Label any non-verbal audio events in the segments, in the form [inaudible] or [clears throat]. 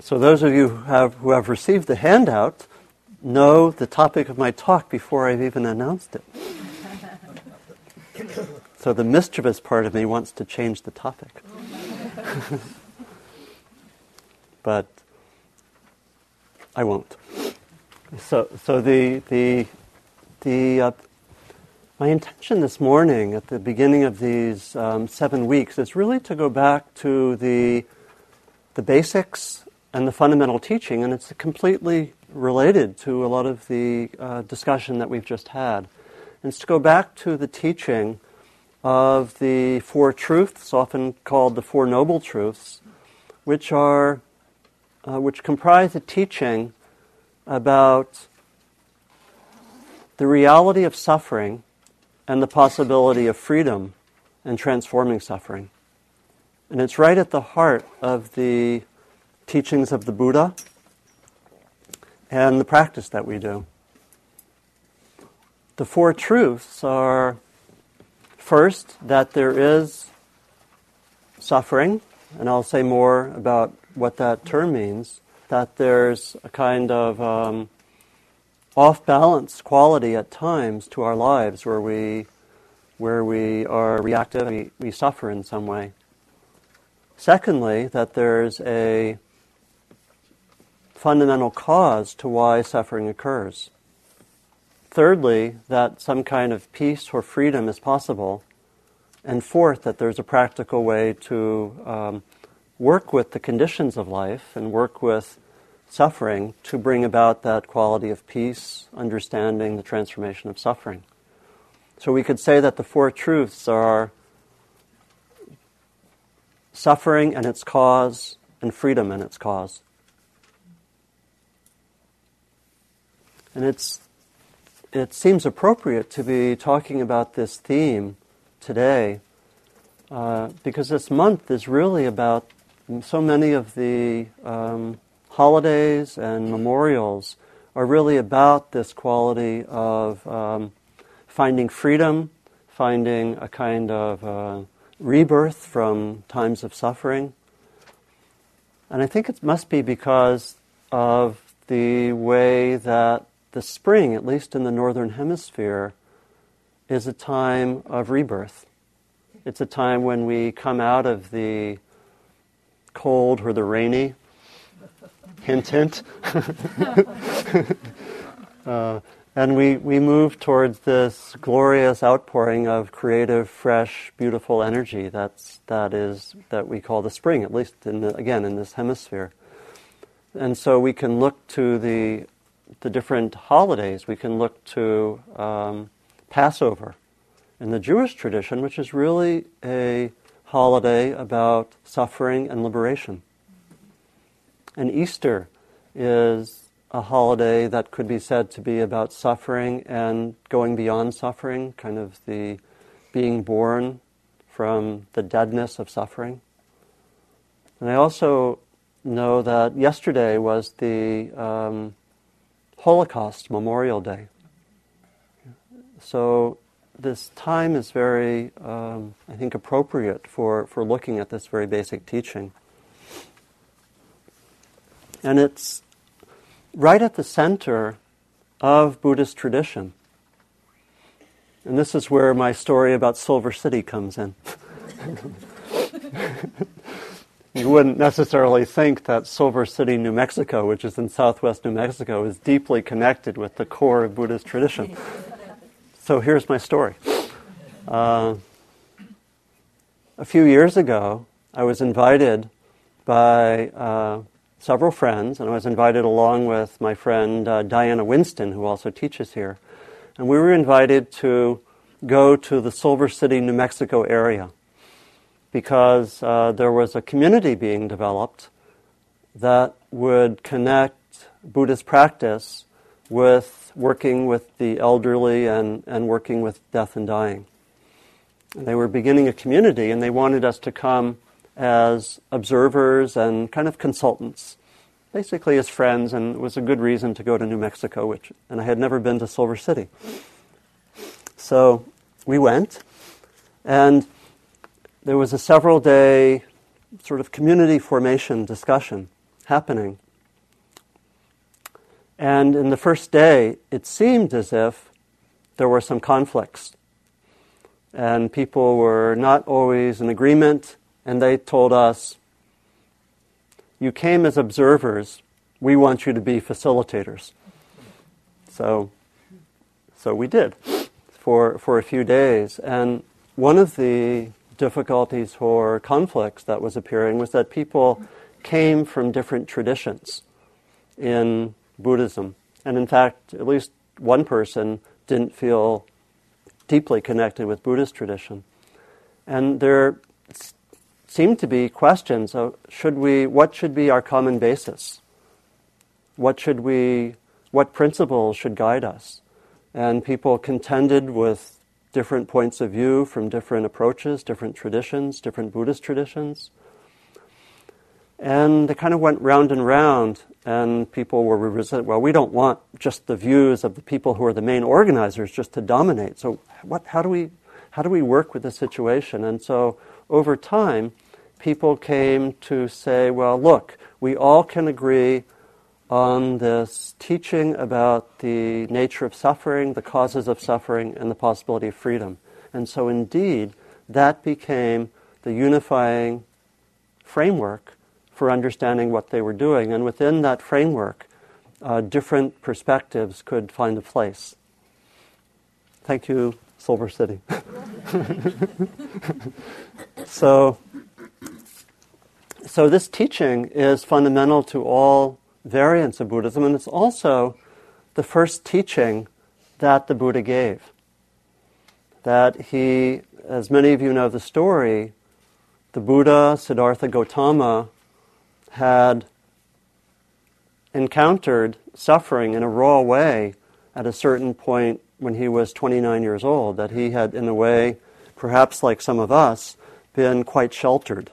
So, those of you who have, who have received the handout know the topic of my talk before I've even announced it. so, the mischievous part of me wants to change the topic. [laughs] but I won't. So, so the, the, the, uh, my intention this morning at the beginning of these um, seven weeks is really to go back to the, the basics and the fundamental teaching, and it's completely related to a lot of the uh, discussion that we've just had. And it's to go back to the teaching of the Four Truths, often called the Four Noble Truths, which are uh, which comprise a teaching about the reality of suffering and the possibility of freedom and transforming suffering. And it's right at the heart of the teachings of the Buddha and the practice that we do. The four truths are first, that there is suffering, and I'll say more about what that term means, that there's a kind of um, off balance quality at times to our lives where we, where we are reactive we, we suffer in some way. Secondly, that there's a fundamental cause to why suffering occurs. Thirdly, that some kind of peace or freedom is possible. And fourth, that there's a practical way to um, work with the conditions of life and work with suffering to bring about that quality of peace, understanding the transformation of suffering. So we could say that the four truths are suffering and its cause, and freedom and its cause. And it's, it seems appropriate to be talking about this theme today uh, because this month is really about so many of the um, holidays and memorials are really about this quality of um, finding freedom, finding a kind of uh, rebirth from times of suffering. And I think it must be because of the way that the spring, at least in the northern hemisphere, is a time of rebirth. It's a time when we come out of the cold or the rainy. hint, hint. [laughs] uh, and we, we move towards this glorious outpouring of creative, fresh, beautiful energy that's, that, is, that we call the spring, at least in the, again in this hemisphere. And so we can look to the the different holidays, we can look to um, Passover in the Jewish tradition, which is really a holiday about suffering and liberation. And Easter is a holiday that could be said to be about suffering and going beyond suffering, kind of the being born from the deadness of suffering. And I also know that yesterday was the um, Holocaust Memorial Day. So this time is very, um, I think, appropriate for, for looking at this very basic teaching. And it's right at the center of Buddhist tradition. And this is where my story about Silver City comes in. [laughs] [laughs] you wouldn't necessarily think that Silver City, New Mexico, which is in southwest New Mexico, is deeply connected with the core of Buddhist tradition. [laughs] So here's my story. Uh, a few years ago, I was invited by uh, several friends, and I was invited along with my friend uh, Diana Winston, who also teaches here. And we were invited to go to the Silver City, New Mexico area because uh, there was a community being developed that would connect Buddhist practice with working with the elderly and, and working with death and dying. And they were beginning a community and they wanted us to come as observers and kind of consultants, basically as friends, and it was a good reason to go to New Mexico, which, and I had never been to Silver City. So we went, and there was a several day sort of community formation discussion. happening. And in the first day, it seemed as if there were some conflicts. And people were not always in agreement, and they told us, You came as observers, we want you to be facilitators. So, so we did for, for a few days. And one of the difficulties or conflicts that was appearing was that people came from different traditions in Buddhism. And in fact, at least one person didn't feel deeply connected with Buddhist tradition. And there seemed to be questions of should we, what should be our common basis? What should we, what principles should guide us? And people contended with different points of view from different approaches, different traditions, different Buddhist traditions. And they kind of went round and round, and people were resistant. Well, we don't want just the views of the people who are the main organizers just to dominate. So, what, how, do we, how do we work with the situation? And so, over time, people came to say, well, look, we all can agree on this teaching about the nature of suffering, the causes of suffering, and the possibility of freedom. And so, indeed, that became the unifying framework for understanding what they were doing. And within that framework, uh, different perspectives could find a place. Thank you, Silver City. [laughs] so, so this teaching is fundamental to all variants of Buddhism, and it's also the first teaching that the Buddha gave. That he, as many of you know the story, the Buddha, Siddhartha Gautama, had encountered suffering in a raw way at a certain point when he was 29 years old, that he had, in a way, perhaps like some of us, been quite sheltered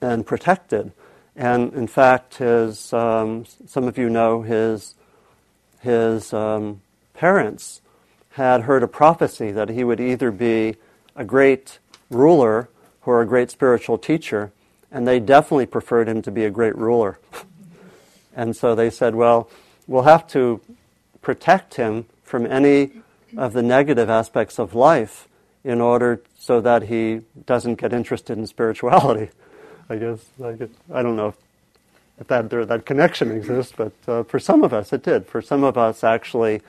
and protected. And in fact, his, um, some of you know his, his um, parents had heard a prophecy that he would either be a great ruler or a great spiritual teacher, and they definitely preferred him to be a great ruler. [laughs] and so they said, well, we'll have to protect him from any of the negative aspects of life in order so that he doesn't get interested in spirituality. [laughs] I guess, I, guess, I don't know if, if that, there, that connection exists, but uh, for some of us it did. For some of us, actually,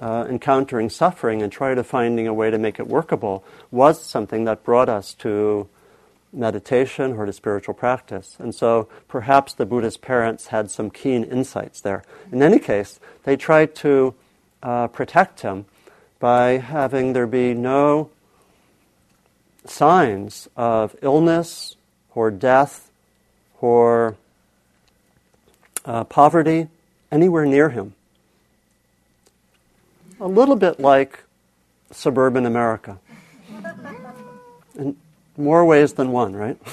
uh, encountering suffering and trying to finding a way to make it workable was something that brought us to meditation or to spiritual practice. And so perhaps the Buddha's parents had some keen insights there. In any case, they tried to uh, protect him by having there be no signs of illness or death or uh, poverty anywhere near him. A little bit like suburban America. In more ways than one, right? [laughs]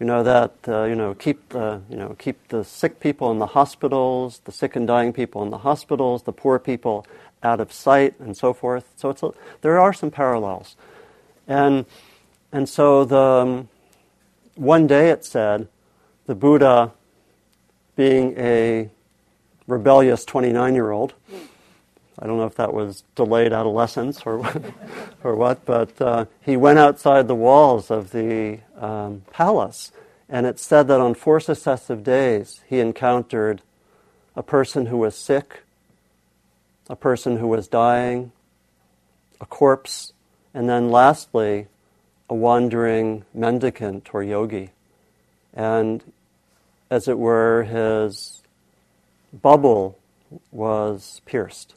You know that uh, you know keep the you know keep the sick people in the hospitals, the sick and dying people in the hospitals, the poor people out of sight, and so forth. So it's a, there are some parallels, and and so the um, one day it said the Buddha, being a rebellious twenty nine year old I don't know if that was delayed adolescence or, [laughs] or what, but uh, he went outside the walls of the um, palace, and it said that on four successive days he encountered a person who was sick, a person who was dying, a corpse, and then lastly, a wandering mendicant or yogi. And as it were, his bubble was pierced.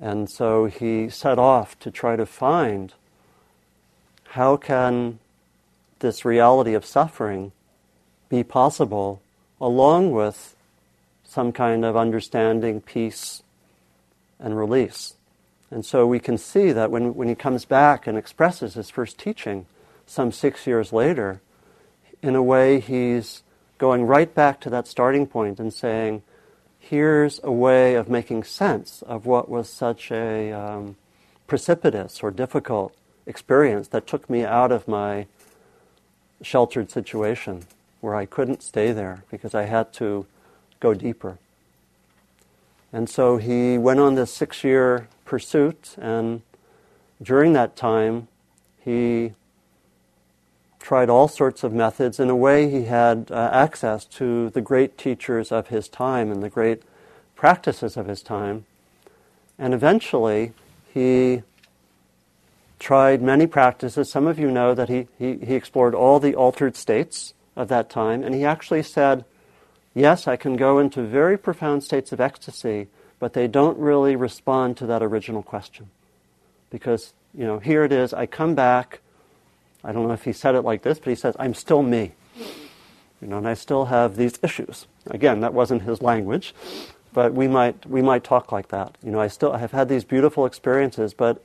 And so he set off to try to find how can this reality of suffering be possible along with some kind of understanding, peace, and release. And so we can see that when, when he comes back and expresses his first teaching some six years later, in a way he's going right back to that starting point and saying, here's a way of making sense of what was such a um, precipitous or difficult experience that took me out of my sheltered situation where I couldn't stay there because I had to go deeper. And so he went on this six year pursuit, and during that time, he tried all sorts of methods. In a way, he had uh, access to the great teachers of his time and the great practices of his time. And eventually, he tried many practices. Some of you know that he, he, he explored all the altered states of that time, and he actually said, Yes, I can go into very profound states of ecstasy, but they don't really respond to that original question. Because, you know, here it is, I come back, I don't know if he said it like this, but he says, I'm still me. You know, and I still have these issues. Again, that wasn't his language, but we might, we might talk like that. You know, I still I have had these beautiful experiences, but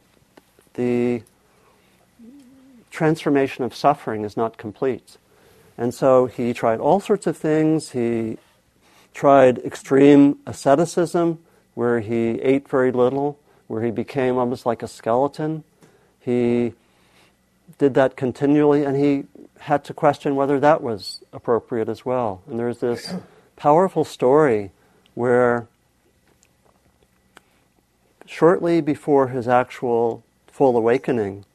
the transformation of suffering is not complete. And so he tried all sorts of things. He tried extreme asceticism, where he ate very little, where he became almost like a skeleton. He did that continually, and he had to question whether that was appropriate as well. And there's this powerful story where shortly before his actual full awakening,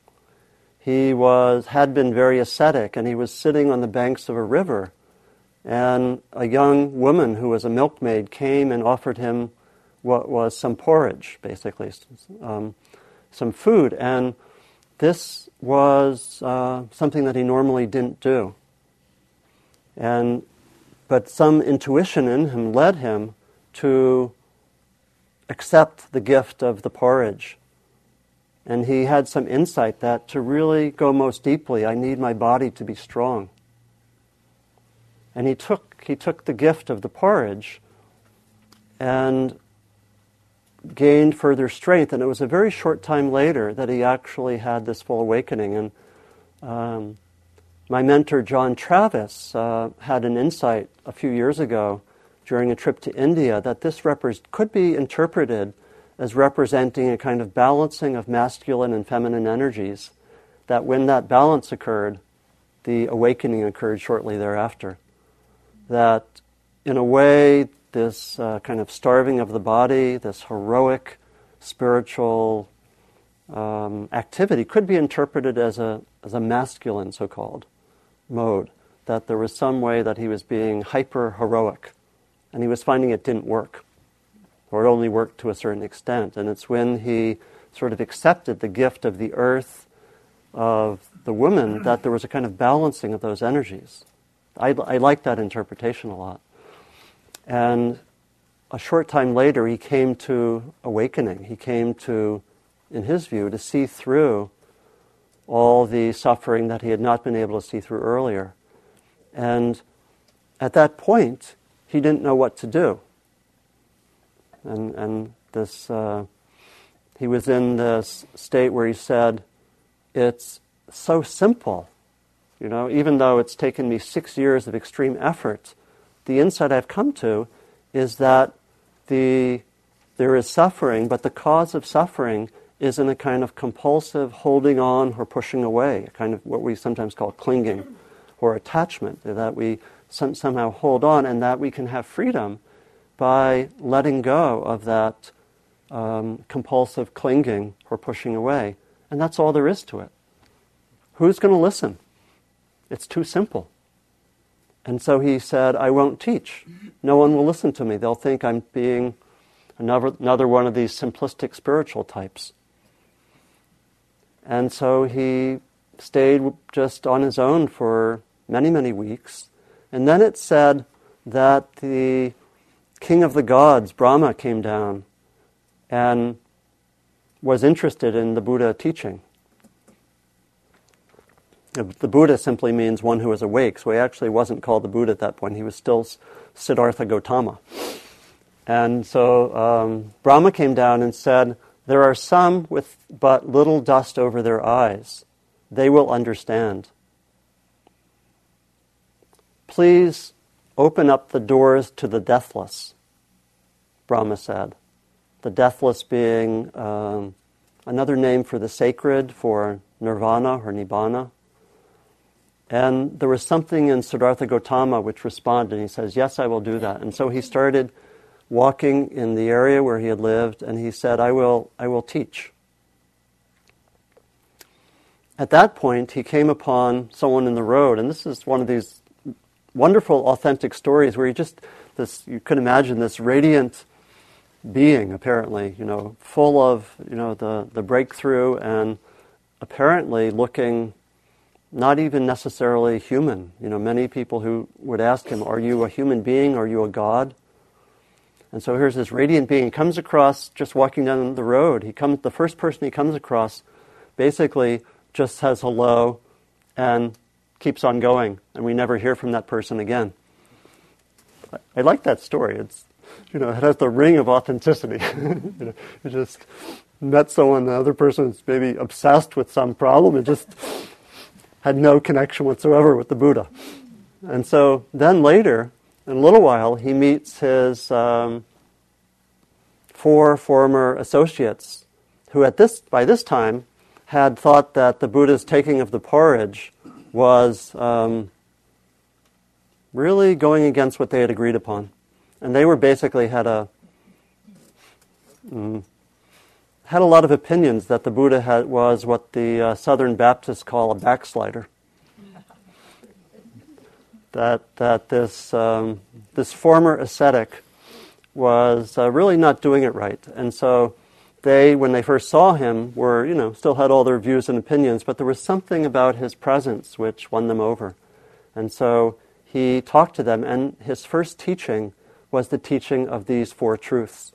he was, had been very ascetic and he was sitting on the banks of a river. And a young woman who was a milkmaid came and offered him what was some porridge, basically, um, some food. And this was uh, something that he normally didn't do. And, but some intuition in him led him to accept the gift of the porridge and he had some insight that to really go most deeply, I need my body to be strong. And he took, he took the gift of the porridge and gained further strength. And it was a very short time later that he actually had this full awakening. And um, my mentor, John Travis, uh, had an insight a few years ago during a trip to India that this repre- could be interpreted as representing a kind of balancing of masculine and feminine energies, that when that balance occurred, the awakening occurred shortly thereafter. That, in a way, this uh, kind of starving of the body, this heroic spiritual um, activity could be interpreted as a, as a masculine, so called, mode. That there was some way that he was being hyper heroic, and he was finding it didn't work or it only worked to a certain extent. And it's when he sort of accepted the gift of the earth of the woman that there was a kind of balancing of those energies. I, I like that interpretation a lot. And a short time later, he came to awakening. He came to, in his view, to see through all the suffering that he had not been able to see through earlier. And at that point, he didn't know what to do and and this uh, he was in this state where he said, "It's so simple, you know. Even though it's taken me six years of extreme effort, the insight I've come to is that the there is suffering, but the cause of suffering is in a kind of compulsive holding on or pushing away, a kind of what we sometimes call clinging or attachment, that we some, somehow hold on and that we can have freedom by letting go of that um, compulsive clinging or pushing away. And that's all there is to it. Who's going to listen? It's too simple. And so he said, I won't teach. No one will listen to me. They'll think I'm being another, another one of these simplistic spiritual types. And so he stayed just on his own for many, many weeks. And then it said that the king of the gods, Brahma, came down and was interested in the Buddha teaching. The Buddha simply means one who is awake, so he actually wasn't called the Buddha at that point. He was still Siddhartha Gautama. And so um, Brahma came down and said, There are some with but little dust over their eyes. They will understand. Please Open up the doors to the deathless, Brahma said. The deathless being um, another name for the sacred, for nirvana or nibbana. And there was something in Siddhartha Gautama which responded. He says, Yes, I will do that. And so he started walking in the area where he had lived, and he said, I will, I will teach. At that point, he came upon someone in the road, and this is one of these wonderful, authentic stories where he just, this, you could imagine this radiant being, apparently, you know, full of, you know, the, the breakthrough and apparently looking not even necessarily human. You know, many people who would ask him, Are you a human being? Are you a God? And so here's this radiant being. Comes across just walking down the road. He comes, the first person he comes across basically just says hello and keeps on going, and we never hear from that person again. I, I like that story. It's, you know, it has the ring of authenticity. [laughs] you, know, you just met someone, the other person is maybe obsessed with some problem, and just had no connection whatsoever with the Buddha. And so then later, in a little while, he meets his um, four former associates who, at this, by this time, had thought that the Buddha's taking of the porridge was um, really going against what they had agreed upon. And they were basically had a mm, had a lot of opinions that the Buddha had, was what the uh, Southern Baptists call a backslider that, that this, um, this former ascetic was uh, really not doing it right. And so they, when they first saw him, were, you know, still had all their views and opinions, but there was something about his presence which won them over. And so he talked to them, and his first teaching was the teaching of these four truths.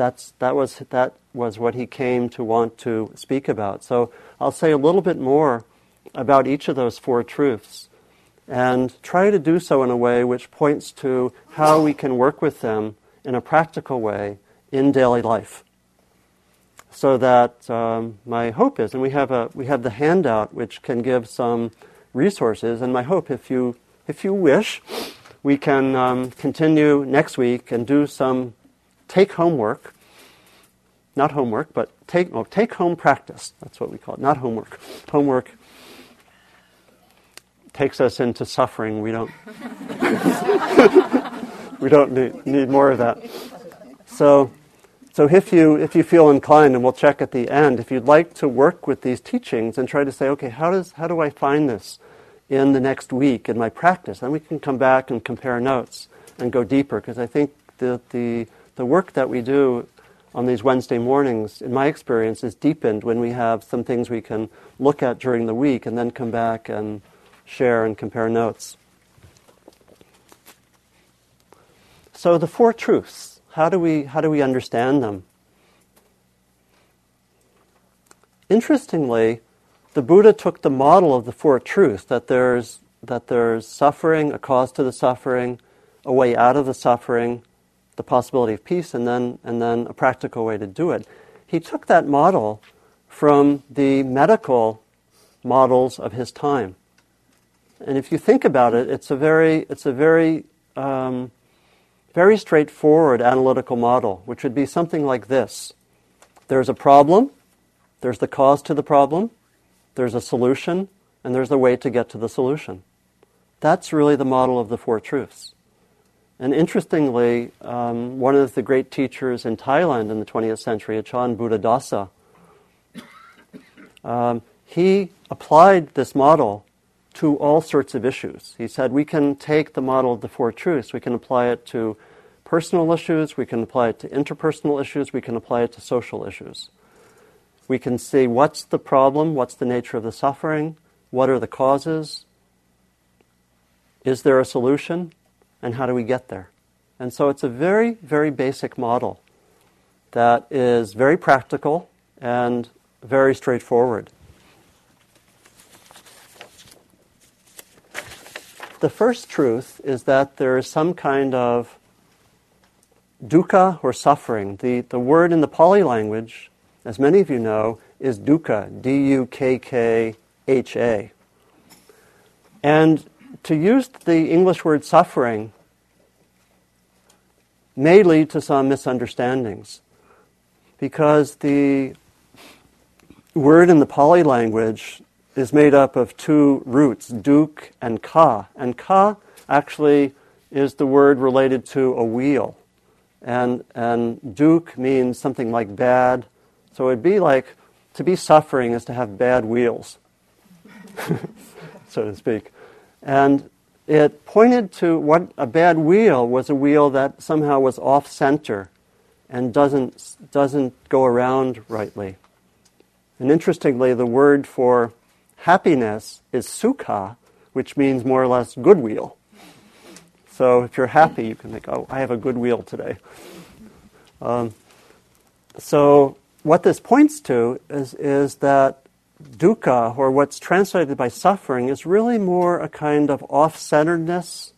That's, that, was, that was what he came to want to speak about. So I'll say a little bit more about each of those four truths and try to do so in a way which points to how we can work with them in a practical way in daily life. So that um, my hope is, and we have a we have the handout which can give some resources, and my hope, if you if you wish, we can um, continue next week and do some take homework. Not homework, but take oh, take home practice. That's what we call it. Not homework. Homework takes us into suffering. We don't, [laughs] we don't need, need more of that. So, so if you, if you feel inclined, and we'll check at the end, if you'd like to work with these teachings and try to say, okay, how, does, how do I find this in the next week in my practice? Then we can come back and compare notes and go deeper, because I think the, the, the work that we do on these Wednesday mornings, in my experience, is deepened when we have some things we can look at during the week and then come back and share and compare notes. So the four truths, how do we, how do we understand them? Interestingly, the Buddha took the model of the four truths that there's, that there's suffering, a cause to the suffering, a way out of the suffering, the possibility of peace, and then, and then a practical way to do it. He took that model from the medical models of his time. And if you think about it, it's a very, it's a very, um, very straightforward analytical model, which would be something like this. There's a problem, there's the cause to the problem, there's a solution, and there's a way to get to the solution. That's really the model of the Four Truths. And interestingly, um, one of the great teachers in Thailand in the 20th century, Ajahn Buddhadasa, um, he applied this model to all sorts of issues. He said we can take the model of the four truths, we can apply it to personal issues, we can apply it to interpersonal issues, we can apply it to social issues. We can see what's the problem, what's the nature of the suffering, what are the causes, is there a solution, and how do we get there? And so it's a very, very basic model that is very practical and very straightforward. The first truth is that there is some kind of dukkha or suffering. The, the word in the Pali language, as many of you know, is dukkha, D U K K H A. And to use the English word suffering may lead to some misunderstandings because the word in the Pali language is made up of two roots, duk and ka. And ka actually is the word related to a wheel. And, and duk means something like bad. So it'd be like to be suffering is to have bad wheels, [laughs] so to speak. And it pointed to what a bad wheel was a wheel that somehow was off center and doesn't, doesn't go around rightly. And interestingly, the word for happiness is sukha, which means more or less good wheel. So if you're happy, you can think, oh, I have a good wheel today. Um, so what this points to is, is that dukkha, or what's translated by suffering, is really more a kind of off centeredness,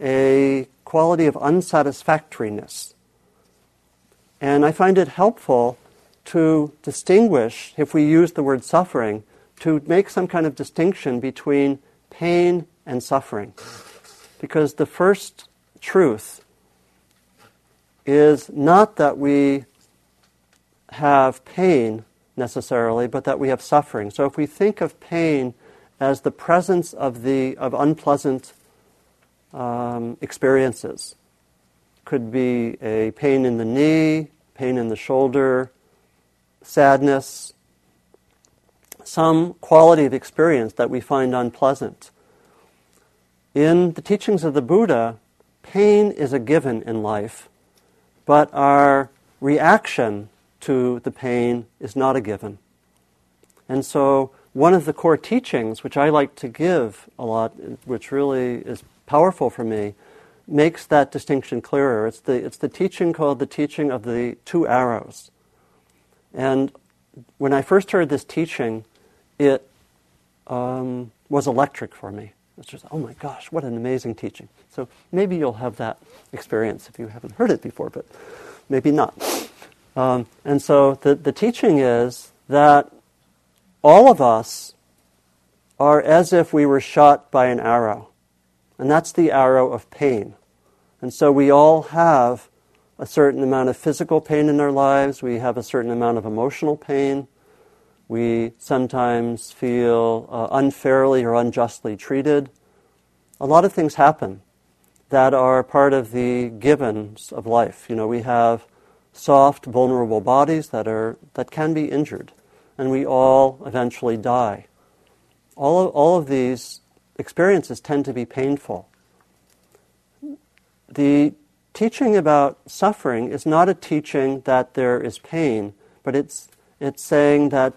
a quality of unsatisfactoriness. And I find it helpful to distinguish, if we use the word suffering, to make some kind of distinction between pain and suffering. Because the first truth is not that we have pain necessarily, but that we have suffering. So if we think of pain as the presence of the of unpleasant um, experiences, could be a pain in the knee, pain in the shoulder, sadness, some quality of experience that we find unpleasant. In the teachings of the Buddha, pain is a given in life, but our reaction to the pain is not a given. And so, one of the core teachings, which I like to give a lot, which really is powerful for me, makes that distinction clearer. It's the, it's the teaching called the teaching of the two arrows. And when I first heard this teaching, it um, was electric for me. It's just, oh my gosh, what an amazing teaching. So maybe you'll have that experience if you haven't heard it before, but maybe not. Um, and so the, the teaching is that all of us are as if we were shot by an arrow. And that's the arrow of pain. And so we all have a certain amount of physical pain in our lives, we have a certain amount of emotional pain, we sometimes feel uh, unfairly or unjustly treated. A lot of things happen that are part of the givens of life. You know, we have soft, vulnerable bodies that are that can be injured, and we all eventually die. All of, all of these experiences tend to be painful. The teaching about suffering is not a teaching that there is pain, but it's it's saying that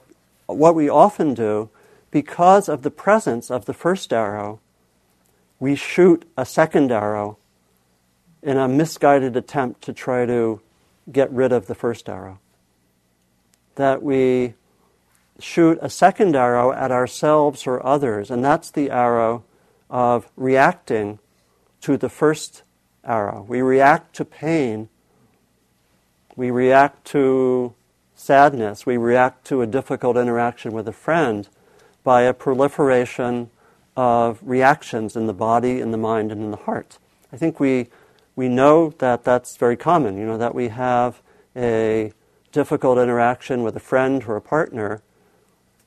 what we often do, because of the presence of the first arrow, we shoot a second arrow in a misguided attempt to try to get rid of the first arrow. That we shoot a second arrow at ourselves or others, and that's the arrow of reacting to the first arrow. We react to pain, we react to sadness, we react to a difficult interaction with a friend by a proliferation of reactions in the body, in the mind, and in the heart. I think we, we know that that's very common, you know, that we have a difficult interaction with a friend or a partner,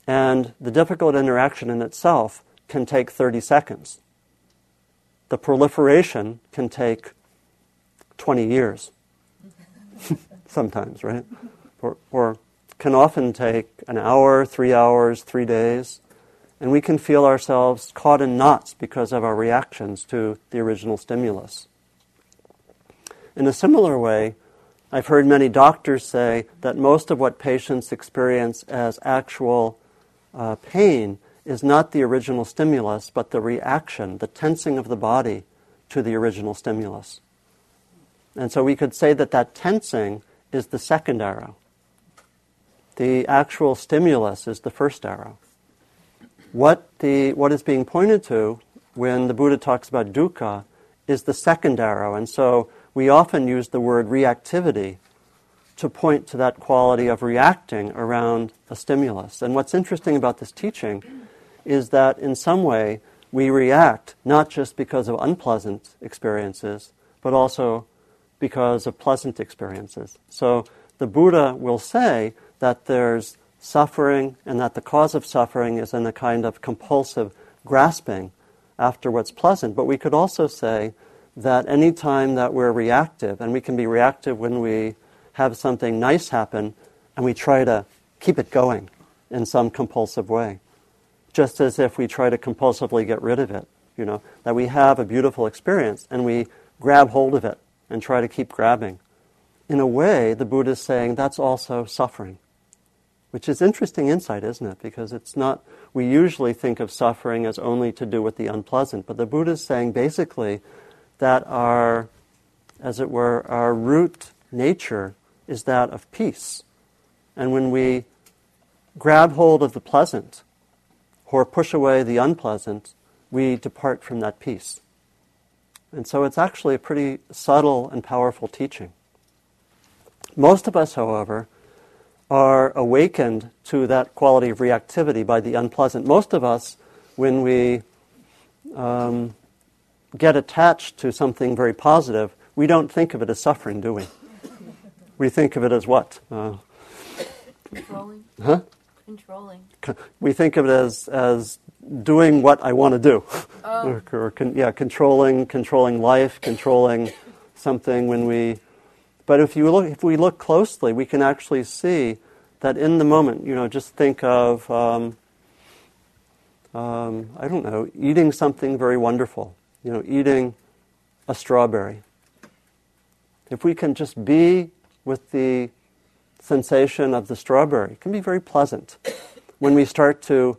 and the difficult interaction in itself can take 30 seconds. The proliferation can take 20 years, [laughs] sometimes, right? or, or can often take an hour, three hours, three days, and we can feel ourselves caught in knots because of our reactions to the original stimulus. In a similar way, I've heard many doctors say that most of what patients experience as actual uh, pain is not the original stimulus, but the reaction, the tensing of the body to the original stimulus. And so we could say that that tensing is the second arrow. The actual stimulus is the first arrow. What, the, what is being pointed to when the Buddha talks about dukkha is the second arrow. And so we often use the word reactivity to point to that quality of reacting around a stimulus. And what's interesting about this teaching is that in some way we react not just because of unpleasant experiences, but also because of pleasant experiences. So the Buddha will say that there's suffering and that the cause of suffering is in a kind of compulsive grasping after what's pleasant. But we could also say that any time that we're reactive, and we can be reactive when we have something nice happen and we try to keep it going in some compulsive way, just as if we try to compulsively get rid of it, you know, that we have a beautiful experience and we grab hold of it and try to keep grabbing. In a way, the Buddha is saying that's also suffering, which is interesting insight, isn't it? Because it's not, we usually think of suffering as only to do with the unpleasant, but the Buddha is saying basically that our, as it were, our root nature is that of peace. And when we grab hold of the pleasant or push away the unpleasant, we depart from that peace. And so it's actually a pretty subtle and powerful teaching. Most of us, however, are awakened to that quality of reactivity by the unpleasant. Most of us, when we um, get attached to something very positive, we don't think of it as suffering, do we? we think of it as what? Uh, Controlling. Huh? Controlling. We think of it as, as doing what I want to do. Oh. or, or con- yeah, controlling, controlling life, controlling something when we but if, you look, if we look closely, we can actually see that in the moment, you know, just think of, um, um, I don't know, eating something very wonderful, you know, eating a strawberry. If we can just be with the sensation of the strawberry, it can be very pleasant. When we start to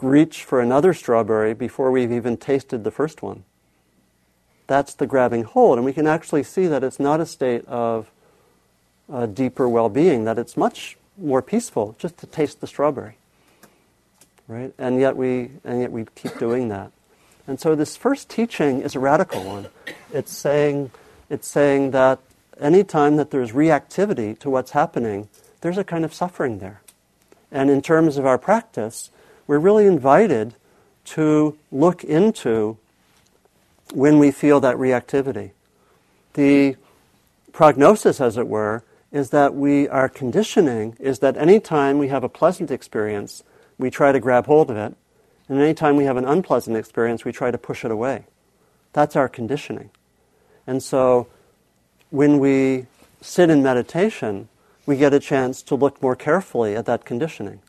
reach for another strawberry before we've even tasted the first one, that's the grabbing hold. And we can actually see that it's not a state of uh, deeper well being, that it's much more peaceful just to taste the strawberry. Right? And yet we and yet we keep doing that. And so this first teaching is a radical one. It's saying it's saying that any time that there's reactivity to what's happening, there's a kind of suffering there. And in terms of our practice, we're really invited to look into when we feel that reactivity. The prognosis, as it were, is that we our conditioning is that anytime we have a pleasant experience, we try to grab hold of it, and anytime we have an unpleasant experience, we try to push it away. That's our conditioning. And so when we sit in meditation, we get a chance to look more carefully at that conditioning.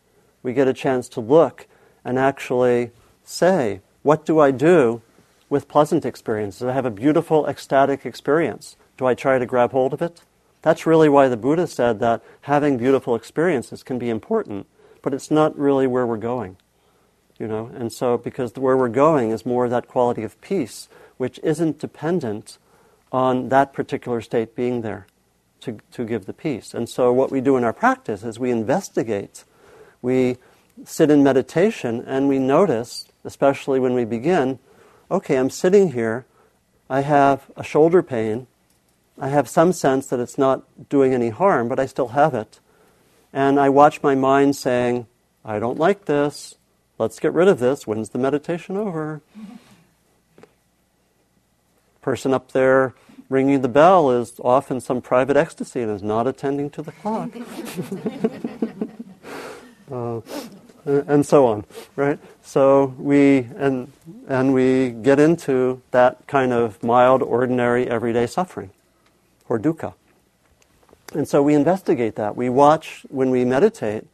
We get a chance to look and actually say, what do I do with pleasant experiences. I have a beautiful, ecstatic experience. Do I try to grab hold of it? That's really why the Buddha said that having beautiful experiences can be important, but it's not really where we're going. You know, and so because where we're going is more that quality of peace, which isn't dependent on that particular state being there to, to give the peace. And so what we do in our practice is we investigate, we sit in meditation, and we notice, especially when we begin, okay, I'm sitting here, I have a shoulder pain, I have some sense that it's not doing any harm, but I still have it. And I watch my mind saying, I don't like this, let's get rid of this, when's the meditation over? Person up there ringing the bell is off in some private ecstasy and is not attending to the clock. [laughs] uh, and so on, right? So we and and we get into that kind of mild, ordinary, everyday suffering, or dukkha. And so we investigate that. We watch when we meditate,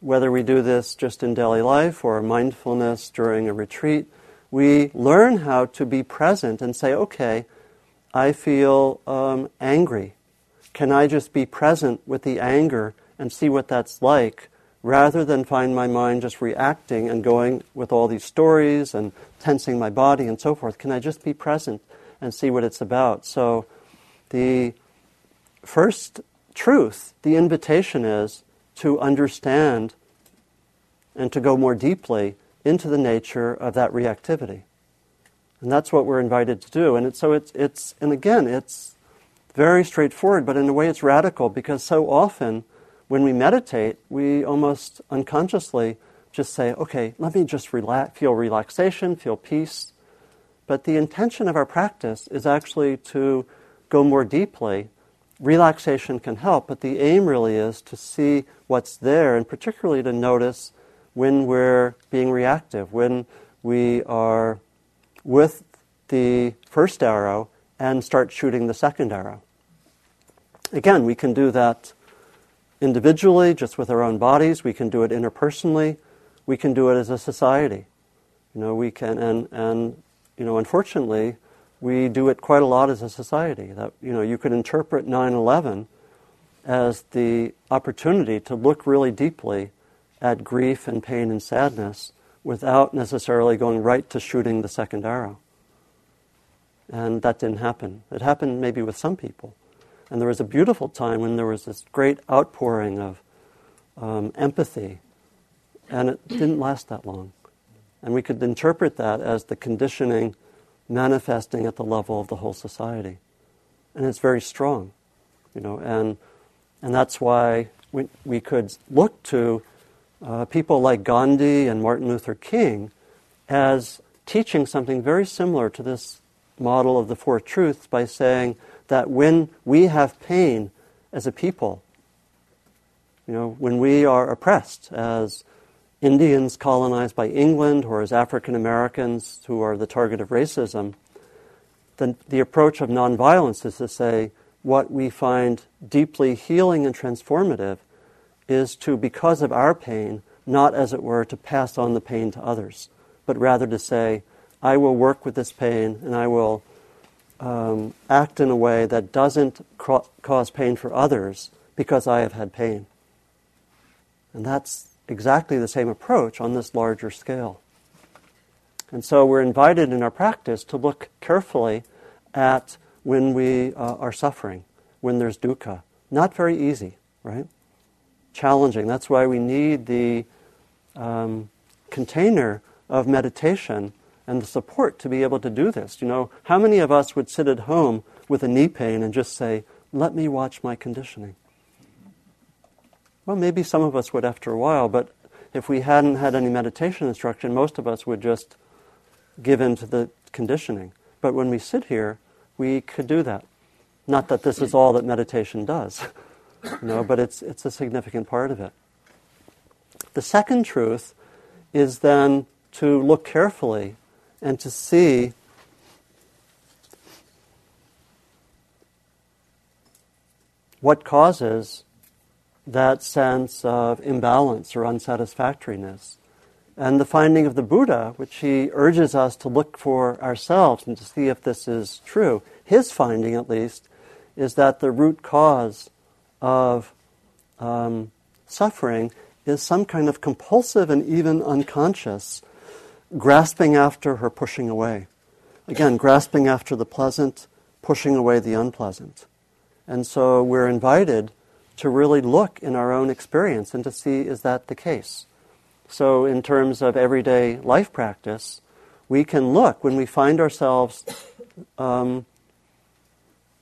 whether we do this just in daily life or mindfulness during a retreat. We learn how to be present and say, okay, I feel um, angry. Can I just be present with the anger and see what that's like? rather than find my mind just reacting and going with all these stories and tensing my body and so forth? Can I just be present and see what it's about? So, the first truth, the invitation is to understand and to go more deeply into the nature of that reactivity. And that's what we're invited to do. And so it's, it's, and again, it's very straightforward, but in a way it's radical because so often when we meditate, we almost unconsciously just say, okay, let me just relax, feel relaxation, feel peace. But the intention of our practice is actually to go more deeply relaxation can help, but the aim really is to see what's there and particularly to notice when we're being reactive, when we are with the first arrow and start shooting the second arrow. Again, we can do that individually, just with our own bodies. We can do it interpersonally. We can do it as a society. You know, we can, and, and you know, unfortunately, we do it quite a lot as a society. That you know, you could interpret 9/11 as the opportunity to look really deeply at grief and pain and sadness without necessarily going right to shooting the second arrow. And that didn't happen. It happened maybe with some people. And there was a beautiful time when there was this great outpouring of um, empathy, and it didn't last that long. And we could interpret that as the conditioning manifesting at the level of the whole society. And it's very strong, you know, and, and that's why we, we could look to uh, people like Gandhi and Martin Luther King as teaching something very similar to this model of the Four Truths by saying that when we have pain as a people, you know, when we are oppressed as Indians colonized by England or as African Americans who are the target of racism, then the approach of nonviolence is to say what we find deeply healing and transformative is to, because of our pain, not as it were to pass on the pain to others, but rather to say, I will work with this pain and I will um, act in a way that doesn't cause pain for others because I have had pain. And that's exactly the same approach on this larger scale. And so we're invited in our practice to look carefully at when we uh, are suffering, when there's dukkha. Not very easy, right? Challenging. That's why we need the um, container of meditation and the support to be able to do this. You know, how many of us would sit at home with a knee pain and just say, let me watch my conditioning? Well, maybe some of us would after a while, but if we hadn't had any meditation instruction, most of us would just give in to the conditioning. But when we sit here, we could do that. Not that this is all that meditation does, [laughs] you know, but it's, it's a significant part of it. The second truth is then to look carefully and to see what causes that sense of imbalance or unsatisfactoriness. And the finding of the Buddha, which he urges us to look for ourselves and to see if this is true, his finding at least, is that the root cause of um, suffering is some kind of compulsive and even unconscious grasping after or pushing away. Again, grasping after the pleasant, pushing away the unpleasant. And so we're invited to really look in our own experience and to see is that the case. So, in terms of everyday life practice, we can look when we find ourselves um,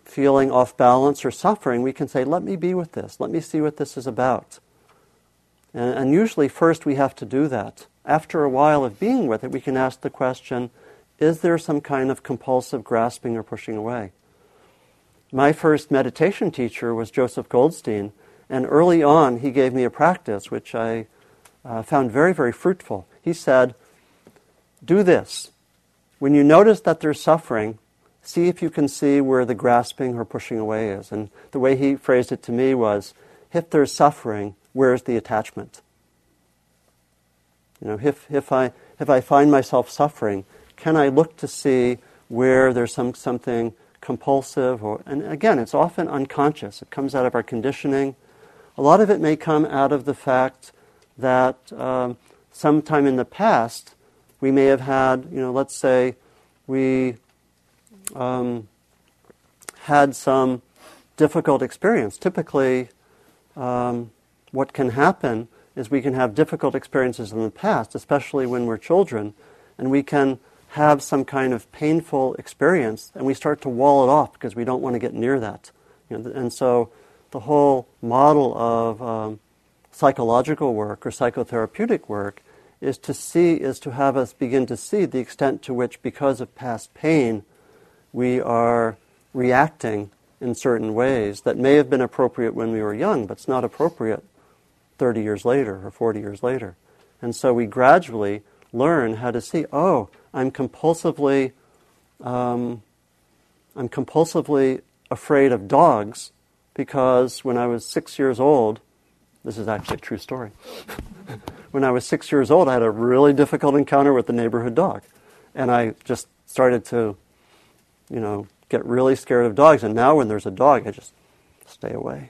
feeling off balance or suffering, we can say, Let me be with this. Let me see what this is about. And, and usually, first, we have to do that. After a while of being with it, we can ask the question Is there some kind of compulsive grasping or pushing away? My first meditation teacher was Joseph Goldstein, and early on he gave me a practice which I uh, found very, very fruitful. He said, Do this. When you notice that there's suffering, see if you can see where the grasping or pushing away is. And the way he phrased it to me was, if there's suffering, where's the attachment? You know, if, if, I, if I find myself suffering, can I look to see where there's some, something compulsive, or, and again, it's often unconscious. It comes out of our conditioning. A lot of it may come out of the fact that um, sometime in the past we may have had, you know, let's say we um, had some difficult experience. Typically, um, what can happen is we can have difficult experiences in the past, especially when we're children, and we can have some kind of painful experience and we start to wall it off because we don't want to get near that. You know, and so the whole model of um, psychological work or psychotherapeutic work is to see, is to have us begin to see the extent to which, because of past pain, we are reacting in certain ways that may have been appropriate when we were young, but it's not appropriate 30 years later or 40 years later. And so we gradually learn how to see, oh, I'm compulsively, um, I'm compulsively afraid of dogs because when I was six years old, this is actually a true story. [laughs] when I was six years old, I had a really difficult encounter with the neighborhood dog. And I just started to, you know, get really scared of dogs. And now when there's a dog, I just stay away.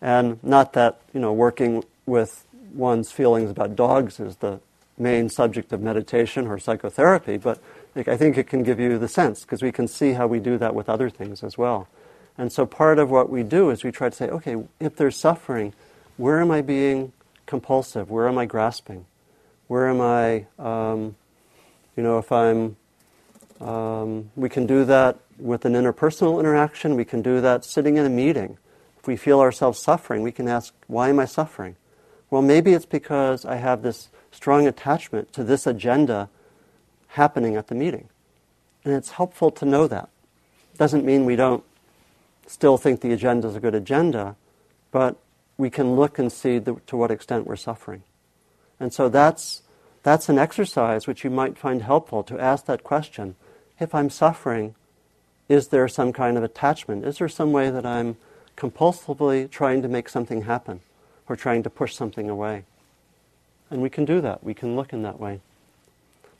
And not that, you know, working with one's feelings about dogs is the main subject of meditation or psychotherapy, but I think it can give you the sense because we can see how we do that with other things as well. And so part of what we do is we try to say, okay, if there's suffering, where am I being compulsive? Where am I grasping? Where am I, um, you know, if I'm, um, we can do that with an interpersonal interaction. We can do that sitting in a meeting. If we feel ourselves suffering, we can ask, why am I suffering? Well, maybe it's because I have this strong attachment to this agenda happening at the meeting. And it's helpful to know that. Doesn't mean we don't still think the agenda is a good agenda, but we can look and see the, to what extent we're suffering. And so that's, that's an exercise which you might find helpful to ask that question. If I'm suffering, is there some kind of attachment? Is there some way that I'm compulsively trying to make something happen or trying to push something away? And we can do that. We can look in that way.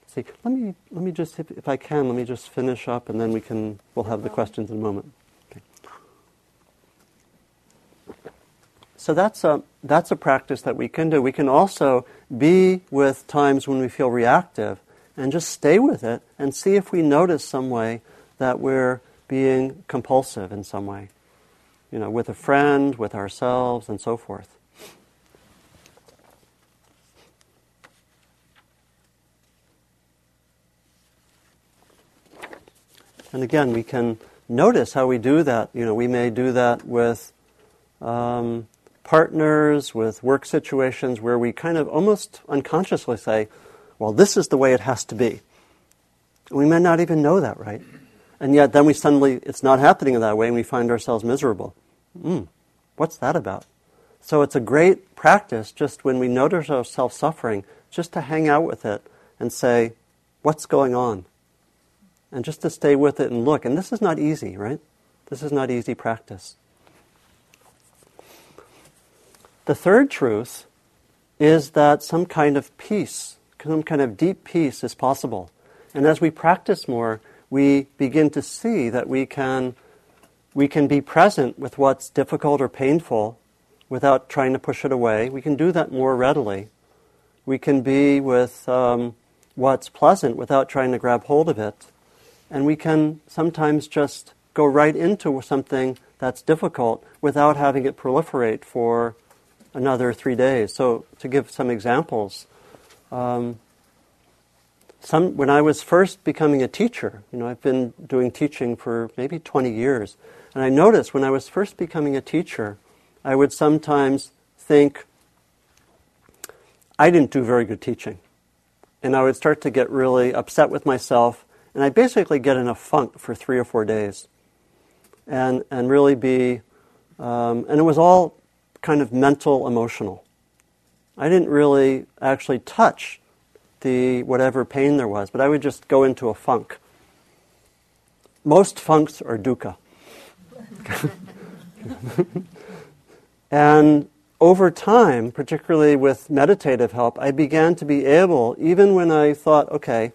See, let me, let me just, if, if I can, let me just finish up and then we can, we'll have the questions in a moment. So that's a, that's a practice that we can do. We can also be with times when we feel reactive and just stay with it and see if we notice some way that we're being compulsive in some way. You know, with a friend, with ourselves, and so forth. And again, we can notice how we do that. You know, we may do that with um, partners, with work situations where we kind of almost unconsciously say, well, this is the way it has to be. We may not even know that, right? And yet then we suddenly, it's not happening in that way and we find ourselves miserable. Mm, what's that about? So it's a great practice just when we notice ourselves suffering, just to hang out with it and say, what's going on? And just to stay with it and look. And this is not easy, right? This is not easy practice. The third truth is that some kind of peace, some kind of deep peace is possible. And as we practice more, we begin to see that we can, we can be present with what's difficult or painful without trying to push it away. We can do that more readily. We can be with um, what's pleasant without trying to grab hold of it. And we can sometimes just go right into something that's difficult without having it proliferate for another three days. So, to give some examples, um, some, when I was first becoming a teacher, you know, I've been doing teaching for maybe 20 years, and I noticed when I was first becoming a teacher, I would sometimes think, I didn't do very good teaching. And I would start to get really upset with myself, and I'd basically get in a funk for three or four days. And, and really be, um, and it was all kind of mental emotional. I didn't really actually touch the whatever pain there was, but I would just go into a funk. Most funks are dukkha. [laughs] and over time, particularly with meditative help, I began to be able, even when I thought, okay,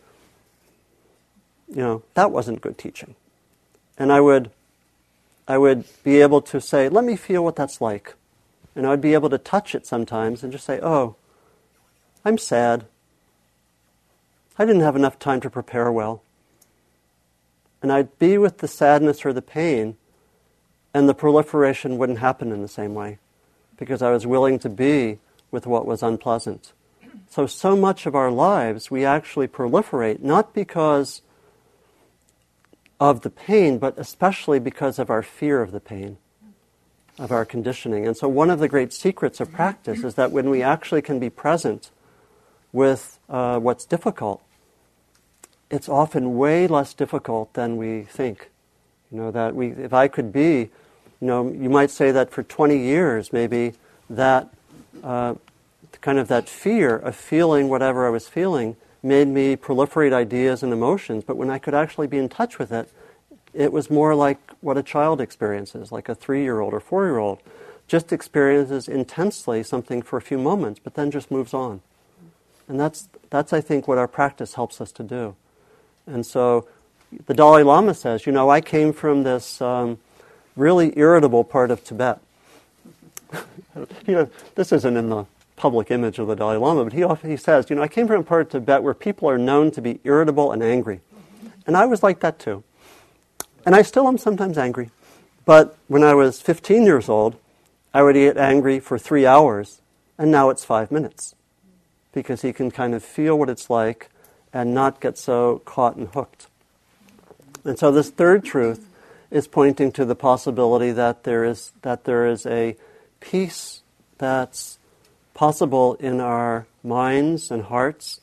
you know, that wasn't good teaching. And I would, I would be able to say, let me feel what that's like. And I'd be able to touch it sometimes and just say, oh, I'm sad. I didn't have enough time to prepare well. And I'd be with the sadness or the pain, and the proliferation wouldn't happen in the same way because I was willing to be with what was unpleasant. So, so much of our lives we actually proliferate not because of the pain, but especially because of our fear of the pain of our conditioning. And so, one of the great secrets of practice is that when we actually can be present with uh, what's difficult, it's often way less difficult than we think. You know, that we, if I could be, you know, you might say that for 20 years, maybe that uh, kind of that fear of feeling whatever I was feeling made me proliferate ideas and emotions. But when I could actually be in touch with it, it was more like what a child experiences, like a three year old or four year old. Just experiences intensely something for a few moments, but then just moves on. And that's, that's, I think, what our practice helps us to do. And so the Dalai Lama says, you know, I came from this um, really irritable part of Tibet. [laughs] you know, this isn't in the public image of the Dalai Lama, but he, often, he says, you know, I came from a part of Tibet where people are known to be irritable and angry. And I was like that too. And I still am sometimes angry. But when I was 15 years old, I would get angry for three hours, and now it's five minutes. Because he can kind of feel what it's like and not get so caught and hooked. And so this third truth is pointing to the possibility that there is, that there is a peace that's possible in our minds and hearts.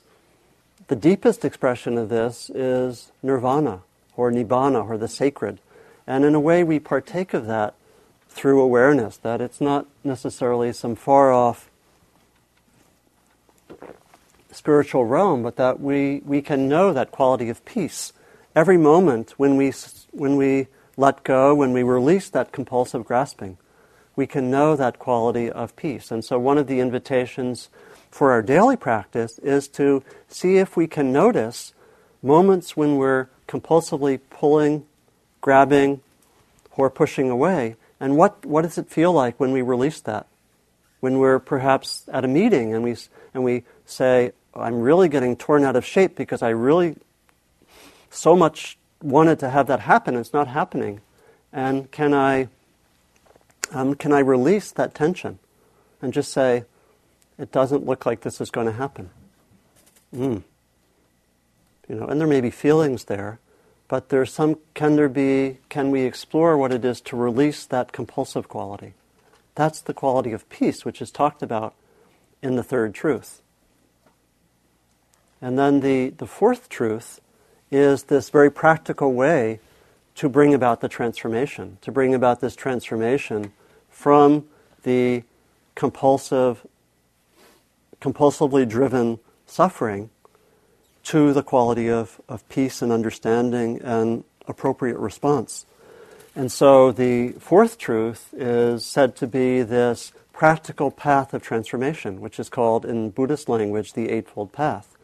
The deepest expression of this is nirvana or nibbana or the sacred. And in a way, we partake of that through awareness, that it's not necessarily some far off spiritual realm, but that we, we can know that quality of peace. Every moment when we, when we let go, when we release that compulsive grasping, we can know that quality of peace. And so, one of the invitations for our daily practice is to see if we can notice moments when we're compulsively pulling, grabbing, or pushing away. And what, what does it feel like when we release that? When we're perhaps at a meeting and we, and we say, I'm really getting torn out of shape because I really so much wanted to have that happen, it's not happening. And can I um, can I release that tension and just say, it doesn't look like this is going to happen? Mm. You know, and there may be feelings there, but there's some, can there be, can we explore what it is to release that compulsive quality? That's the quality of peace, which is talked about in the third truth. And then the, the fourth truth is this very practical way to bring about the transformation, to bring about this transformation from the compulsive, compulsively driven suffering to the quality of, of peace and understanding and appropriate response. And so the fourth truth is said to be this practical path of transformation, which is called in Buddhist language the Eightfold Path,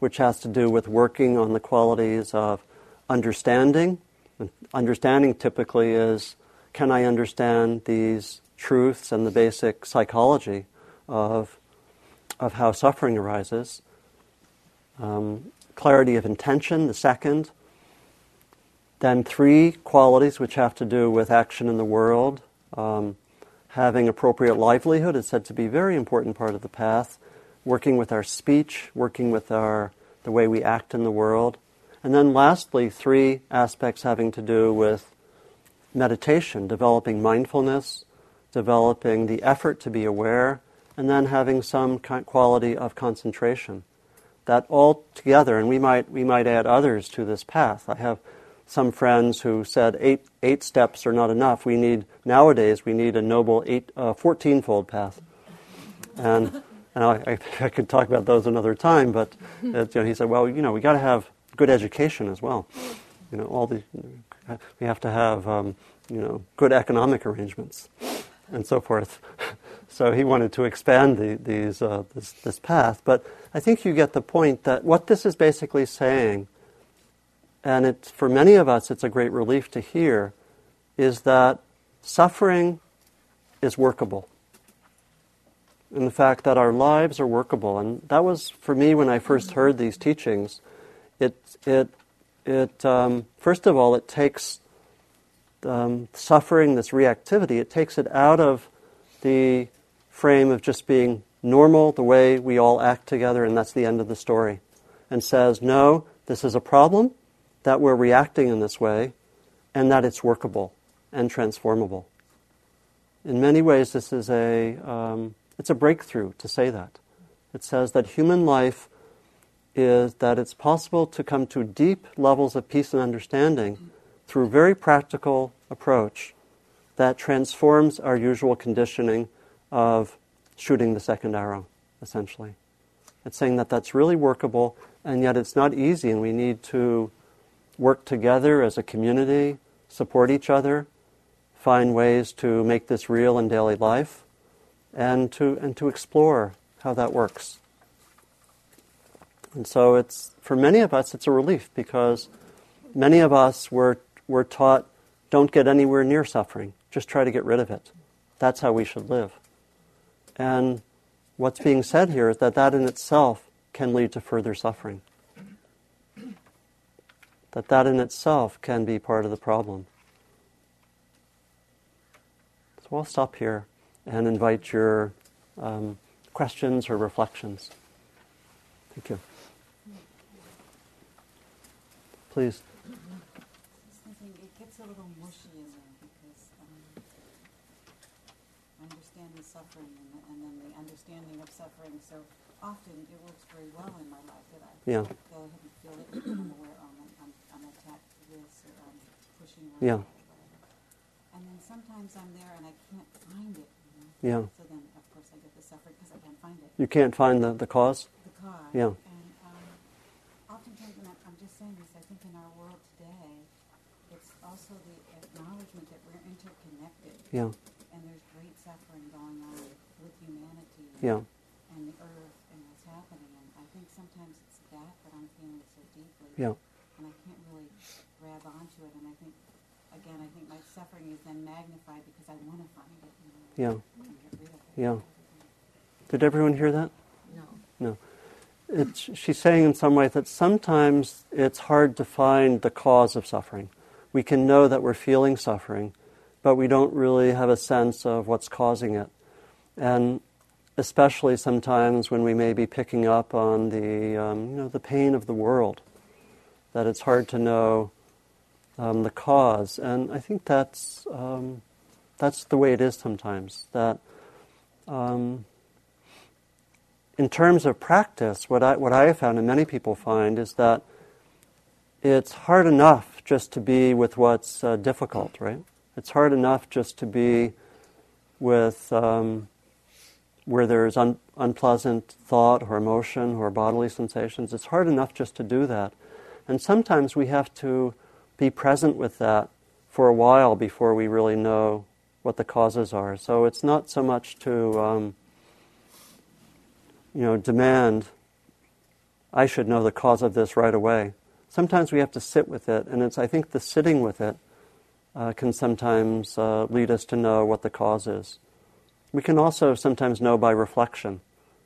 which has to do with working on the qualities of understanding. And understanding typically is can I understand these truths and the basic psychology of, of how suffering arises? Um, clarity of intention, the second. Then three qualities which have to do with action in the world. Um, having appropriate livelihood is said to be a very important part of the path. Working with our speech, working with our the way we act in the world. And then lastly, three aspects having to do with meditation, developing mindfulness, developing the effort to be aware, and then having some quality of concentration. That all together, and we might, we might add others to this path. I have some friends who said eight, eight steps are not enough. We need, nowadays, we need a noble eight, uh, 14-fold path. And, and I, I, could talk about those another time, but it, you know, he said, well, you know, we got to have good education as well. You know, all the we have to have um, you know good economic arrangements and so forth. [laughs] so he wanted to expand the, these uh, this, this path, but I think you get the point that what this is basically saying, and it's for many of us, it's a great relief to hear, is that suffering is workable. And the fact that our lives are workable. And that was for me when I first heard these teachings. It, it it um, first of all it takes um, suffering, this reactivity, it takes it out of the frame of just being normal, the way we all act together, and that's the end of the story, and says, no, this is a problem, that we're reacting in this way, and that it's workable and transformable. In many ways, this is a um, it's a breakthrough to say that. It says that human life is that it's possible to come to deep levels of peace and understanding through a very practical approach that transforms our usual conditioning of shooting the second arrow, essentially. It's saying that that's really workable, and yet it's not easy, and we need to work together as a community, support each other, find ways to make this real in daily life, and to, and to explore how that works. And so it's, for many of us, it's a relief because many of us were, were taught don't get anywhere near suffering, just try to get rid of it. That's how we should live. And what's being said here is that that in itself can lead to further suffering. That that in itself can be part of the problem. So I'll stop here and invite your um, questions or reflections. Thank you. Please. thinking it gets a little mushy in there because um, I understand the suffering and, and then the understanding of suffering. So often it works very well in my life that I Yeah. go ahead and feel it. I'm aware um, I'm, I'm, attacked to this or I'm pushing or Yeah. whatever. And then sometimes I'm there and I can't find it. You know? Yeah. So then of course I get the suffering because I can't find it. You can't find the, the cause? the cause. Yeah. And um, oftentimes, and I'm- I'm just saying this, I think in our world today, it's also the acknowledgement that we're interconnected Yeah. and there's great suffering going on with humanity Yeah. and the earth and what's happening. And I think sometimes it's that that I'm feeling so deeply. Yeah. And I can't really grab onto it. And I think, again, I think my suffering is then magnified because I want to find it. You know, Yeah. And get rid of it. Yeah. Did everyone hear that? No. No. It's, she's saying in some way that sometimes it's hard to find the cause of suffering. We can know that we're feeling suffering, but we don't really have a sense of what's causing it. And especially sometimes when we may be picking up on the, um, you know, the pain of the world, that it's hard to know um, the cause. And I think that's, um, that's the way it is sometimes, that um, in terms of practice, what I, what I have found and many people find is that it's hard enough just to be with what's uh, difficult, right? It's hard enough just to be with um, where there's un- unpleasant thought or emotion or bodily sensations. It's hard enough just to do that. And sometimes we have to be present with that for a while before we really know what the causes are. So it's not so much to. Um, you know, demand, I should know the cause of this right away. Sometimes we have to sit with it, and it's, I think the sitting with it uh, can sometimes uh, lead us to know what the cause is. We can also sometimes know by reflection,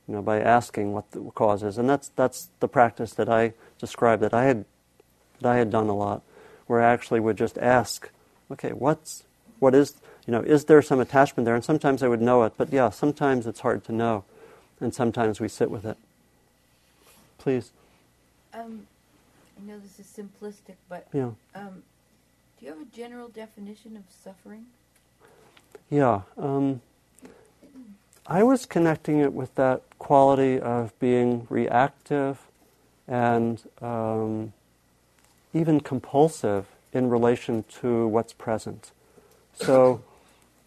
you know, by asking what the cause is, and that's, that's the practice that I described that I had, that I had done a lot, where I actually would just ask, okay, what's, what is, you know, is there some attachment there? And sometimes I would know it, but yeah, sometimes it's hard to know and sometimes we sit with it. Please. Um, I know this is simplistic, but Yeah. um, do you have a general definition of suffering? Yeah. Um, I was connecting it with that quality of being reactive and um, even compulsive in relation to what's present. So,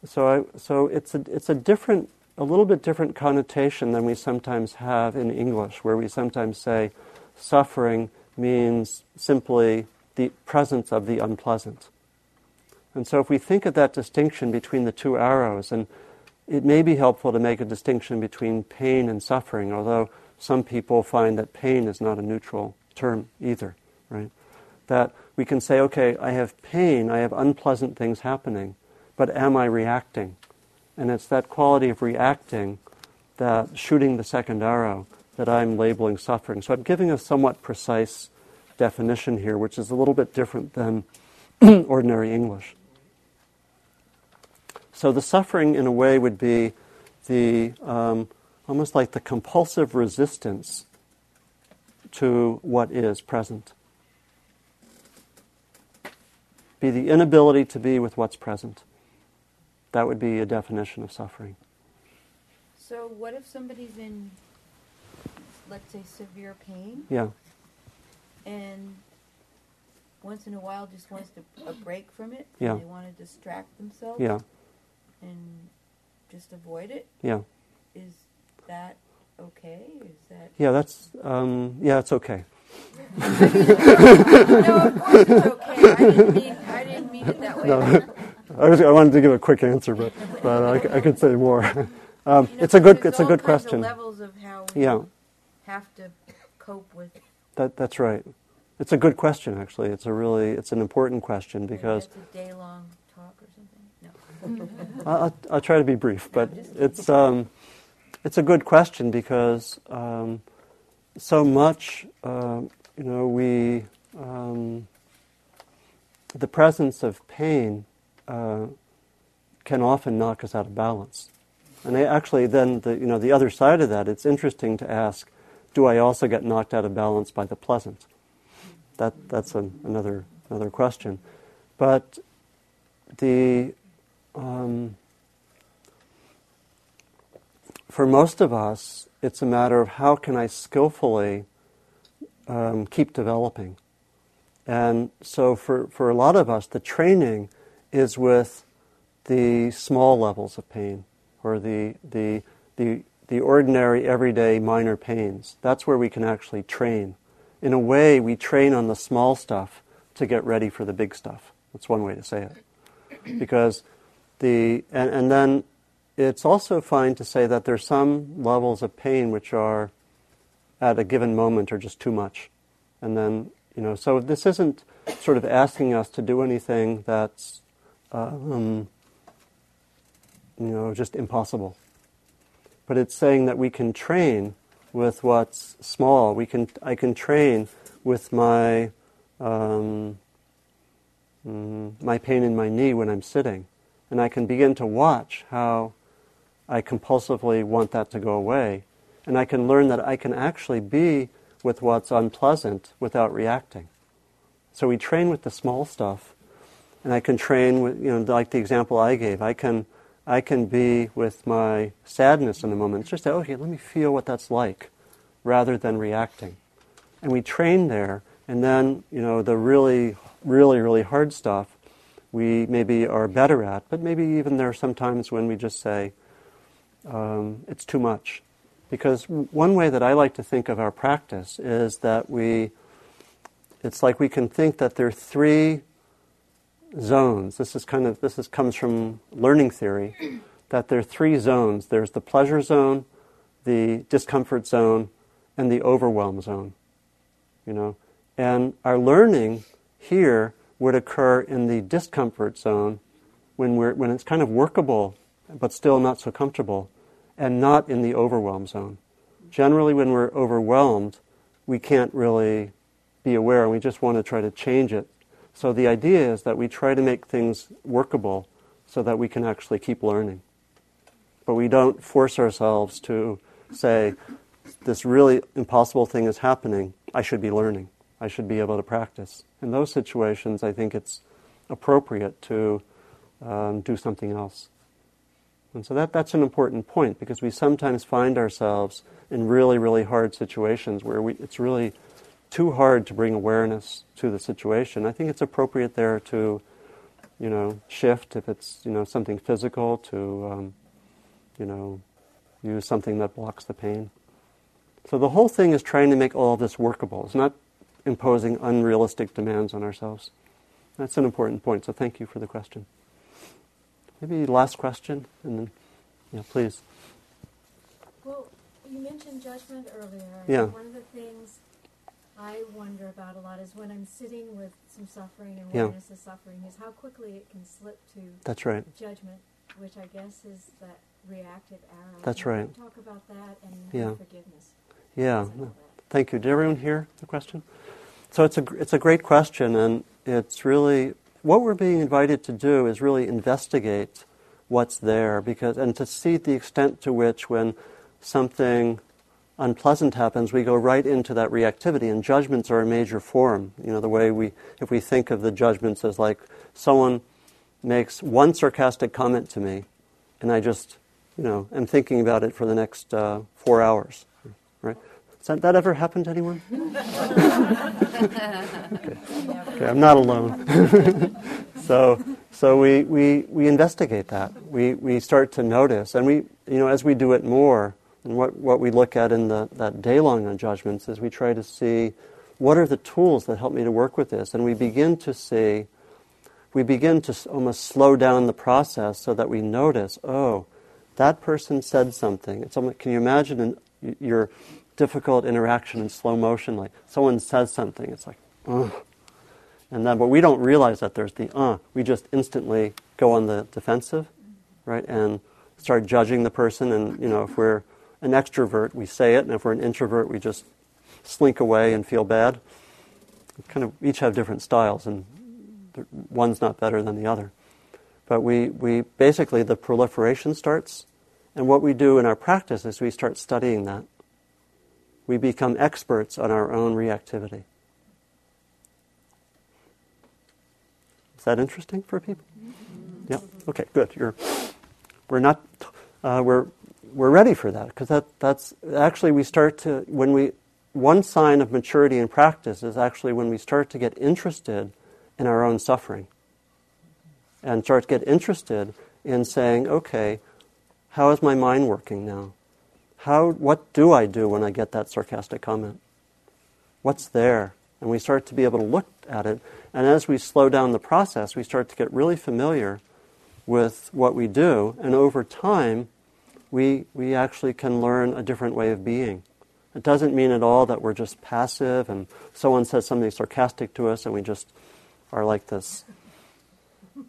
so, I, so it's a it's a different, a little bit different connotation than we sometimes have in English, where we sometimes say suffering means simply the presence of the unpleasant. And so, if we think of that distinction between the two arrows, and it may be helpful to make a distinction between pain and suffering, although some people find that pain is not a neutral term either, right? That we can say, okay, I have pain, I have unpleasant things happening, but am I reacting? And it's that quality of reacting, that shooting the second arrow, that I'm labeling suffering. So I'm giving a somewhat precise definition here, which is a little bit different than [clears throat] ordinary English. So the suffering, in a way, would be the um, almost like the compulsive resistance to what is present. Be the inability to be with what's present. That would be a definition of suffering. So, what if somebody's in, let's say, severe pain, Yeah, and once in a while just wants to, a break from it. Yeah. They want to distract themselves. Yeah, And just avoid it. yeah, Is that okay? Is that yeah. That's um, yeah, it's okay. [laughs] no? Of course it's okay. I didn't mean I didn't mean it that way. No, I, was, I wanted to give a quick answer, but but I, I could say more. [laughs] Um, You know, it's a good it's a good question. Levels of how we Yeah. have to cope with. That that's right. It's a good question, actually. It's a really it's an important question because That's a day long talk or something. No. [laughs] I- I'll, I'll try to be brief, but it's um, it's a good question because um, so much uh, you know we um, the presence of pain uh, can often knock us out of balance, and actually then the you know the other side of that it's interesting to ask, do I also get knocked out of balance by the pleasant? That that's an, another another question, but the um, for most of us, it's a matter of how can I skillfully um, keep developing. And so, for, for a lot of us, the training is with the small levels of pain or the, the, the, the ordinary, everyday, minor pains. That's where we can actually train. In a way, we train on the small stuff to get ready for the big stuff. That's one way to say it. Because the, and, and then it's also fine to say that there's some levels of pain which are at a given moment are just too much. And then, you know, so this isn't sort of asking us to do anything that's, um, you know, just impossible. But it's saying that we can train with what's small. We can, I can train with my, um, mm, my pain in my knee when I'm sitting. And I can begin to watch how I compulsively want that to go away. And I can learn that I can actually be with what's unpleasant without reacting. So we train with the small stuff, and I can train with, you know, like the example I gave. I can, I can be with my sadness in a moment. It's just say, okay, let me feel what that's like, rather than reacting. And we train there, and then, you know, the really, really, really hard stuff, we maybe are better at, but maybe even there are some times when we just say, um, it's too much. Because one way that I like to think of our practice is that we, it's like we can think that there are three zones. This is kind of, this is, comes from learning theory, that there are three zones. There's the pleasure zone, the discomfort zone, and the overwhelm zone. You know, and our learning here would occur in the discomfort zone when we're, when it's kind of workable, but still not so comfortable and not in the overwhelm zone. Generally, when we're overwhelmed, we can't really be aware and we just want to try to change it. So the idea is that we try to make things workable so that we can actually keep learning. But we don't force ourselves to say, this really impossible thing is happening, I should be learning, I should be able to practice. In those situations, I think it's appropriate to um, do something else. And so that, that's an important point because we sometimes find ourselves in really, really hard situations where we, it's really too hard to bring awareness to the situation. I think it's appropriate there to, you know, shift if it's, you know, something physical to, um, you know, use something that blocks the pain. So the whole thing is trying to make all this workable. It's not imposing unrealistic demands on ourselves. That's an important point, so thank you for the question. Maybe last question, and then, yeah, please. Well, you mentioned judgment earlier. Yeah. One of the things I wonder about a lot is when I'm sitting with some suffering and Yeah. awareness of suffering, is how quickly it can slip to That's right. judgment, which I guess is that reactive arrow. That's Can right. Talk about that and Yeah. forgiveness. Yeah. and all that. Thank you. Did everyone hear the question? So it's a, it's a great question, and it's really what we're being invited to do is really investigate what's there, because and to see the extent to which when something unpleasant happens, we go right into that reactivity, and judgments are a major form. You know, the way we, if we think of the judgments as like someone makes one sarcastic comment to me, and I just, you know, am thinking about it for the next uh, four hours, right? Does that, ever happen to anyone? [laughs] okay. okay, I'm not alone. [laughs] so, so we, we, we investigate that. We, we start to notice, and we, you know, as we do it more, and what, what we look at in the, that day long on judgments is we try to see what are the tools that help me to work with this, and we begin to see, we begin to almost slow down the process so that we notice, oh, that person said something. It's almost, can you imagine your difficult interaction in slow motion? Like someone says something, it's like, ugh. And then, but we don't realize that there's the uh. We just instantly go on the defensive, right? And start judging the person. And, you know, if we're an extrovert, we say it. And if we're an introvert, we just slink away and feel bad. We kind of each have different styles, and one's not better than the other. But we, we basically, the proliferation starts. And what we do in our practice is we start studying that. We become experts on our own reactivity. Is that interesting for people? Yeah. Okay. Good. You're. We're not. Uh, we're we're ready for that because that that's actually we start to when we one sign of maturity in practice is actually when we start to get interested in our own suffering and start to get interested in saying, okay, how is my mind working now? How, what do I do when I get that sarcastic comment? What's there? And we start to be able to look at it and as we slow down the process, we start to get really familiar with what we do, and over time, we, we actually can learn a different way of being. It doesn't mean at all that we're just passive and someone says something sarcastic to us and we just are like this [laughs]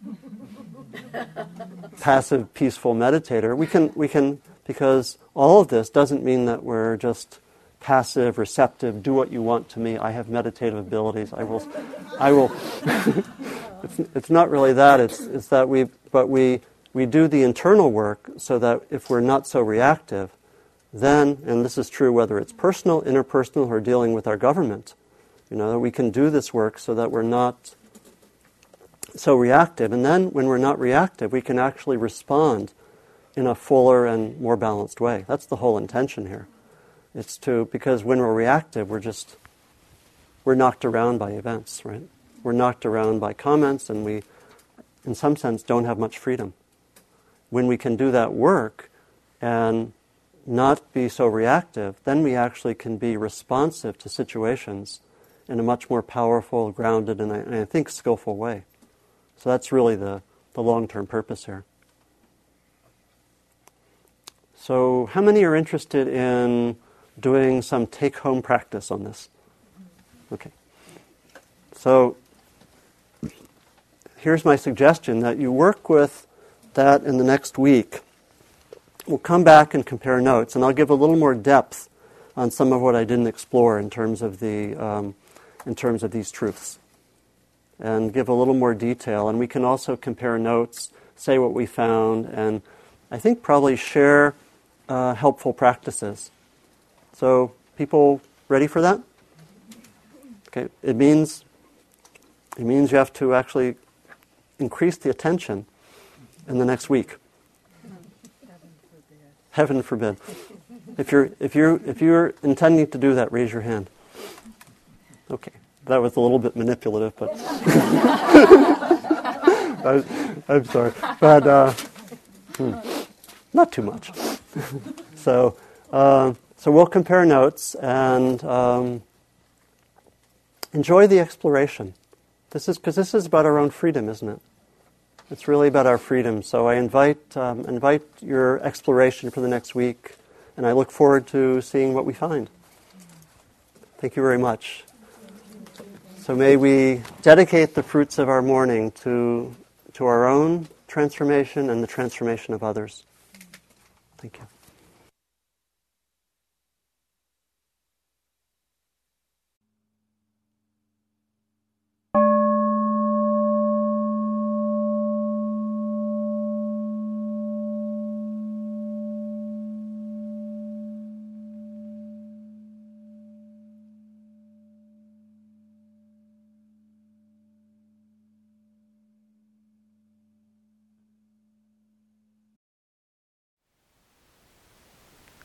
passive, peaceful meditator. We can, we can, because all of this doesn't mean that we're just passive, receptive, do what you want to me. I have meditative abilities. I will, I will. [laughs] it's, it's not really that. It's, it's that we, but we, we do the internal work so that if we're not so reactive, then, and this is true whether it's personal, interpersonal, or dealing with our government, you know, that we can do this work so that we're not so reactive. And then when we're not reactive, we can actually respond in a fuller and more balanced way. That's the whole intention here. It's to, because when we're reactive, we're just, we're knocked around by events, right? We're knocked around by comments and we, in some sense, don't have much freedom. When we can do that work and not be so reactive, then we actually can be responsive to situations in a much more powerful, grounded, and I, and I think skillful way. So that's really the, the long term purpose here. So, how many are interested in doing some take home practice on this. Okay. So here's my suggestion that you work with that in the next week. We'll come back and compare notes, and I'll give a little more depth on some of what I didn't explore in terms of the um, in terms of these truths, and give a little more detail. And we can also compare notes, say what we found, and I think probably share uh, helpful practices. So, people ready for that? Okay, it means it means you have to actually increase the attention in the next week. Heaven forbid. If you're if you're, if you're intending to do that, raise your hand. Okay, that was a little bit manipulative, but [laughs] I, am sorry, but uh, hmm, not too much. [laughs] so. Uh, so we'll compare notes and um, enjoy the exploration. This is because this is about our own freedom, isn't it? It's really about our freedom. So I invite um, invite your exploration for the next week, and I look forward to seeing what we find. Thank you very much. So may we dedicate the fruits of our morning to to our own transformation and the transformation of others. Thank you.